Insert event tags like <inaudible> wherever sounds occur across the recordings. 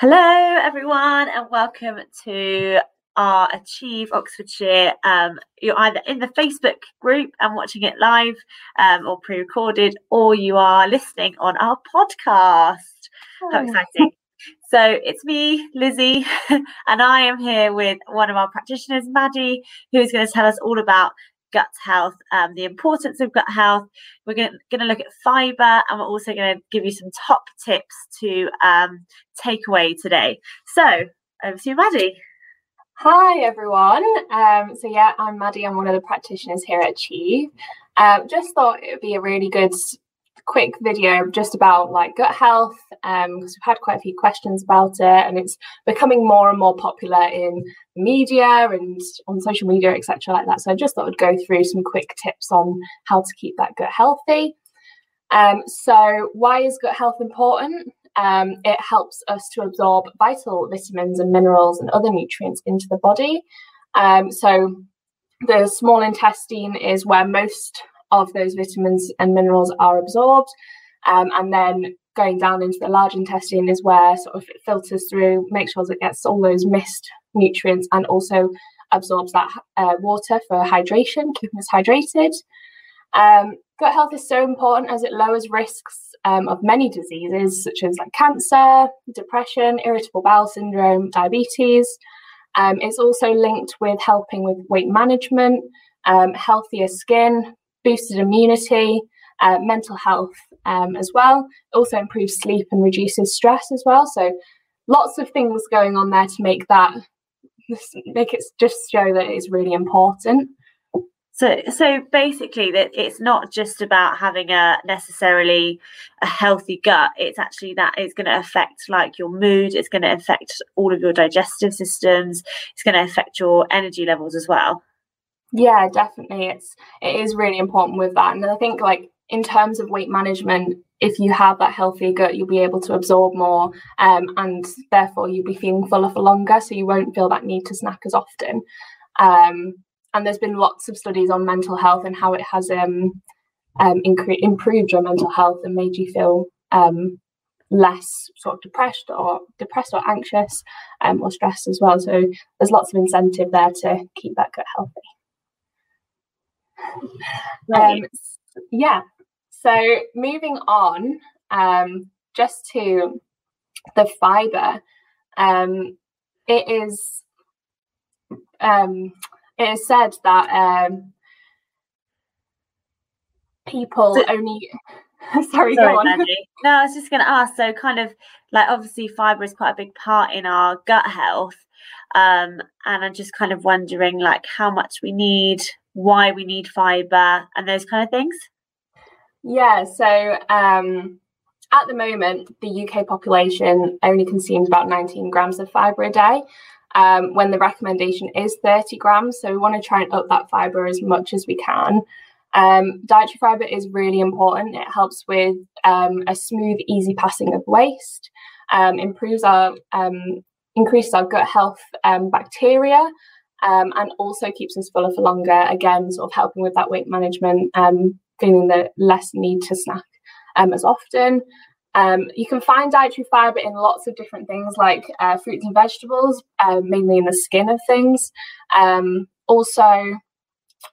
Hello, everyone, and welcome to our Achieve Oxfordshire. Um, you're either in the Facebook group and watching it live um, or pre recorded, or you are listening on our podcast. Oh. How exciting! So it's me, Lizzie, <laughs> and I am here with one of our practitioners, Maddie, who's going to tell us all about gut health, um, the importance of gut health. We're going to look at fiber and we're also going to give you some top tips to um, take away today. So, over to you, Maddie. Hi, everyone. Um, so, yeah, I'm Maddie. I'm one of the practitioners here at Achieve. Um, just thought it would be a really good quick video just about like gut health because um, we've had quite a few questions about it and it's becoming more and more popular in media and on social media etc like that. So i just thought i'd go through some quick tips on how to keep that gut healthy. Um, so why is gut health important? Um, it helps us to absorb vital vitamins and minerals and other nutrients into the body. Um, so the small intestine is where most of those vitamins and minerals are absorbed. Um, and then going down into the large intestine is where sort of it filters through, makes sure it gets all those missed nutrients and also absorbs that uh, water for hydration, keeping us hydrated. Um, gut health is so important as it lowers risks um, of many diseases such as like cancer, depression, irritable bowel syndrome, diabetes. Um, it's also linked with helping with weight management, um, healthier skin, boosted immunity, uh, mental health um, as well. Also improves sleep and reduces stress as well. So lots of things going on there to make that <laughs> make it just show that it's really important. So, so basically, that it's not just about having a necessarily a healthy gut. It's actually that it's going to affect like your mood. It's going to affect all of your digestive systems. It's going to affect your energy levels as well. Yeah, definitely. It's it is really important with that. And I think like in terms of weight management, if you have that healthy gut, you'll be able to absorb more, um, and therefore you'll be feeling fuller for longer. So you won't feel that need to snack as often. Um, and there's been lots of studies on mental health and how it has um, um, incre- improved your mental health and made you feel um, less sort of depressed or depressed or anxious um, or stressed as well. So there's lots of incentive there to keep that gut healthy. Um, yeah. So moving on, um, just to the fiber, um, it is um, it is said that um, people so, only. sorry, <laughs> sorry, go on. No, I was just going to ask. So, kind of like obviously, fiber is quite a big part in our gut health, um, and I'm just kind of wondering like how much we need why we need fiber and those kind of things? Yeah, so um, at the moment, the UK population only consumes about 19 grams of fiber a day. Um, when the recommendation is 30 grams. So we want to try and up that fiber as much as we can. Um, dietary fiber is really important. It helps with um, a smooth, easy passing of waste, um, improves our, um, increases our gut health um, bacteria, um, and also keeps us fuller for longer. Again, sort of helping with that weight management, um, feeling the less need to snack um, as often. Um, you can find dietary fiber in lots of different things like uh, fruits and vegetables, uh, mainly in the skin of things. Um, also,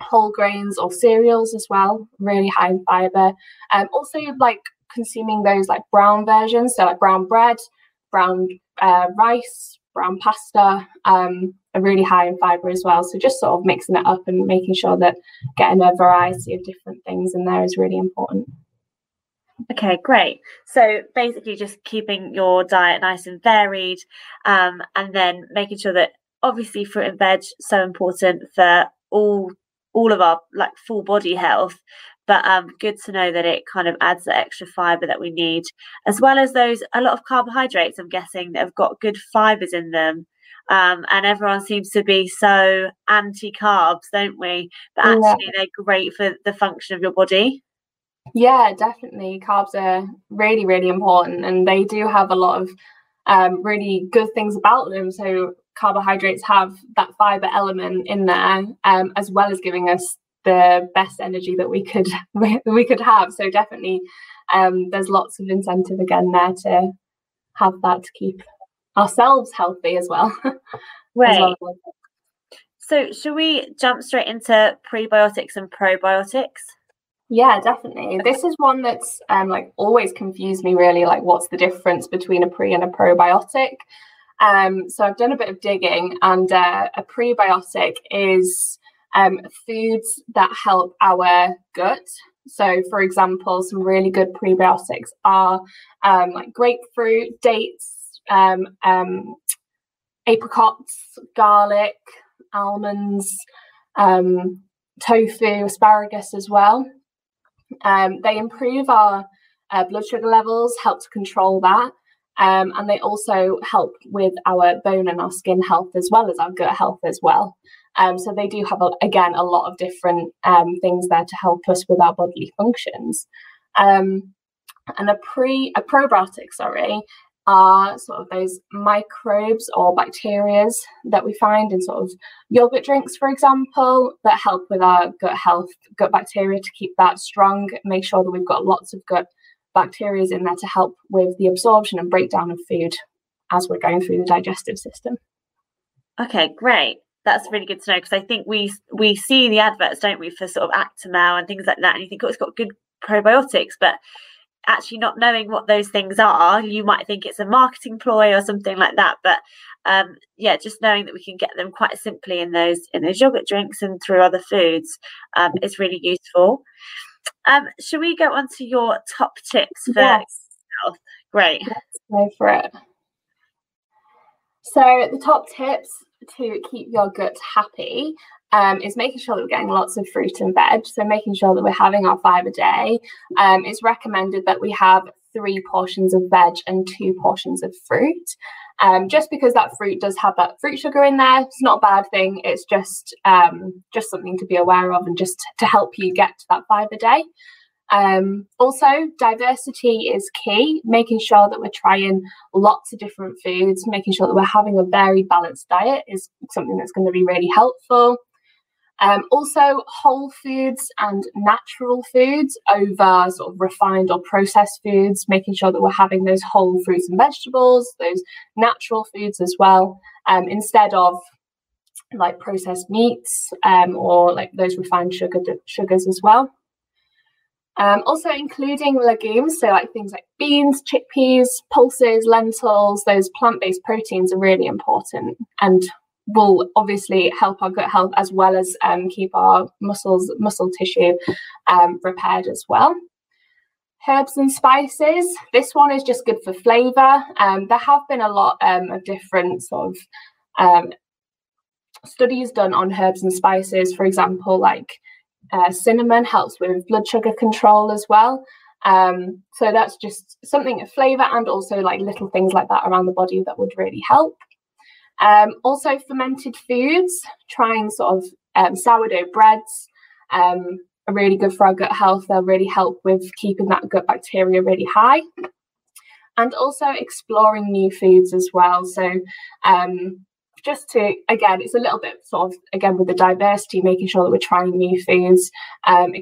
whole grains or cereals as well, really high in fiber. Um, also, like consuming those like brown versions, so like brown bread, brown uh, rice, brown pasta, um, are really high in fiber as well. So just sort of mixing it up and making sure that getting a variety of different things in there is really important. Okay, great. So basically, just keeping your diet nice and varied, um, and then making sure that obviously fruit and veg so important for all all of our like full body health. But um, good to know that it kind of adds the extra fiber that we need, as well as those a lot of carbohydrates. I'm guessing that have got good fibers in them um, and everyone seems to be so anti carbs, don't we? But actually, yeah. they're great for the function of your body. Yeah, definitely. Carbs are really, really important, and they do have a lot of um, really good things about them. So, carbohydrates have that fiber element in there, um, as well as giving us the best energy that we could <laughs> we could have. So, definitely, um, there's lots of incentive again there to have that to keep ourselves healthy as well. <laughs> Right. As well. So, should we jump straight into prebiotics and probiotics? Yeah, definitely. This is one that's um, like always confused me really. Like, what's the difference between a pre and a probiotic? Um, so I've done a bit of digging, and uh, a prebiotic is um, foods that help our gut. So, for example, some really good prebiotics are um, like grapefruit, dates, um, um, apricots, garlic, almonds, um, tofu, asparagus as well. Um, they improve our uh, blood sugar levels, help to control that. Um, and they also help with our bone and our skin health as well as our gut health as well. Um, so they do have, a, again, a lot of different um, things there to help us with our bodily functions. Um, and a pre a probiotic, sorry, are sort of those microbes or bacterias that we find in sort of yogurt drinks, for example, that help with our gut health, gut bacteria to keep that strong, make sure that we've got lots of gut bacteria in there to help with the absorption and breakdown of food as we're going through the digestive system. Okay, great. That's really good to know because I think we we see the adverts, don't we, for sort of Actimel and things like that, and you think, oh, it's got good probiotics, but actually not knowing what those things are, you might think it's a marketing ploy or something like that. But um, yeah, just knowing that we can get them quite simply in those in those yogurt drinks and through other foods um, is really useful. Um, should we go on to your top tips for yes. health? Great. Let's go for it. So the top tips to keep your gut happy um, is making sure that we're getting lots of fruit and veg. So making sure that we're having our five a day. Um, it's recommended that we have three portions of veg and two portions of fruit. Um, just because that fruit does have that fruit sugar in there, it's not a bad thing. It's just um, just something to be aware of and just to help you get to that five a day. Um, also, diversity is key, making sure that we're trying lots of different foods, making sure that we're having a very balanced diet is something that's going to be really helpful. Um, also, whole foods and natural foods over sort of refined or processed foods, making sure that we're having those whole fruits and vegetables, those natural foods as well, um, instead of like processed meats um, or like those refined sugar sugars as well. Um, also including legumes, so like things like beans, chickpeas, pulses, lentils, those plant-based proteins are really important. And will obviously help our gut health as well as um, keep our muscles, muscle tissue um, repaired as well. Herbs and spices. This one is just good for flavour. Um, there have been a lot um, of different sort of um, studies done on herbs and spices. For example, like uh, cinnamon helps with blood sugar control as well. Um, so that's just something of flavour and also like little things like that around the body that would really help. Um, also, fermented foods, trying sort of um, sourdough breads um, are really good for our gut health. They'll really help with keeping that gut bacteria really high. And also exploring new foods as well. So, um, just to, again, it's a little bit sort of, again, with the diversity, making sure that we're trying new foods, um,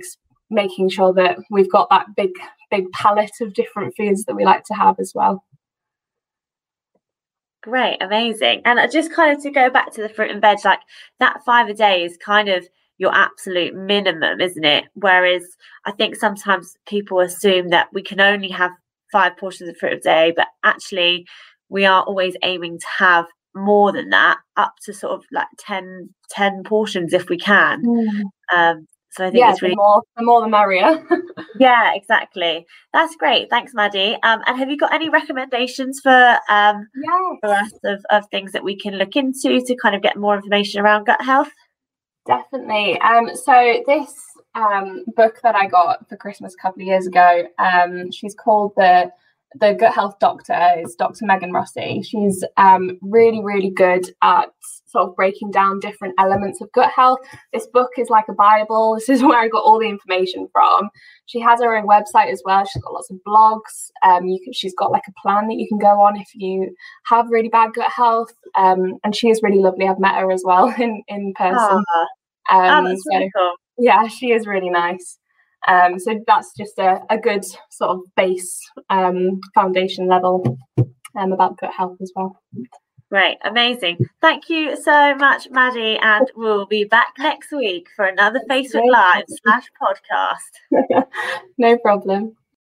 making sure that we've got that big, big palette of different foods that we like to have as well. Great, amazing. And I just kind of to go back to the fruit and veg, like that five a day is kind of your absolute minimum, isn't it? Whereas I think sometimes people assume that we can only have five portions of fruit a day, but actually we are always aiming to have more than that, up to sort of like 10, 10 portions if we can. Mm. Um, so I think yeah, it's really the more the more the merrier. <laughs> yeah, exactly. That's great. Thanks, Maddie. Um, and have you got any recommendations for um yes. for us of, of things that we can look into to kind of get more information around gut health? Definitely. Um, so this um book that I got for Christmas a couple of years ago, um, she's called the the gut health doctor is Dr. Megan Rossi. She's um, really, really good at sort of breaking down different elements of gut health. This book is like a Bible. This is <laughs> where I got all the information from. She has her own website as well. She's got lots of blogs. Um, you can, she's got like a plan that you can go on if you have really bad gut health. Um, and she is really lovely. I've met her as well <laughs> in in person. Oh, that's so, really cool. Yeah, she is really nice. Um, so that's just a, a good sort of base um, foundation level. um, about gut health as well. Great, amazing. Thank you so much, Maddie, and we'll be back next week for another Facebook Live slash podcast. <laughs> no problem.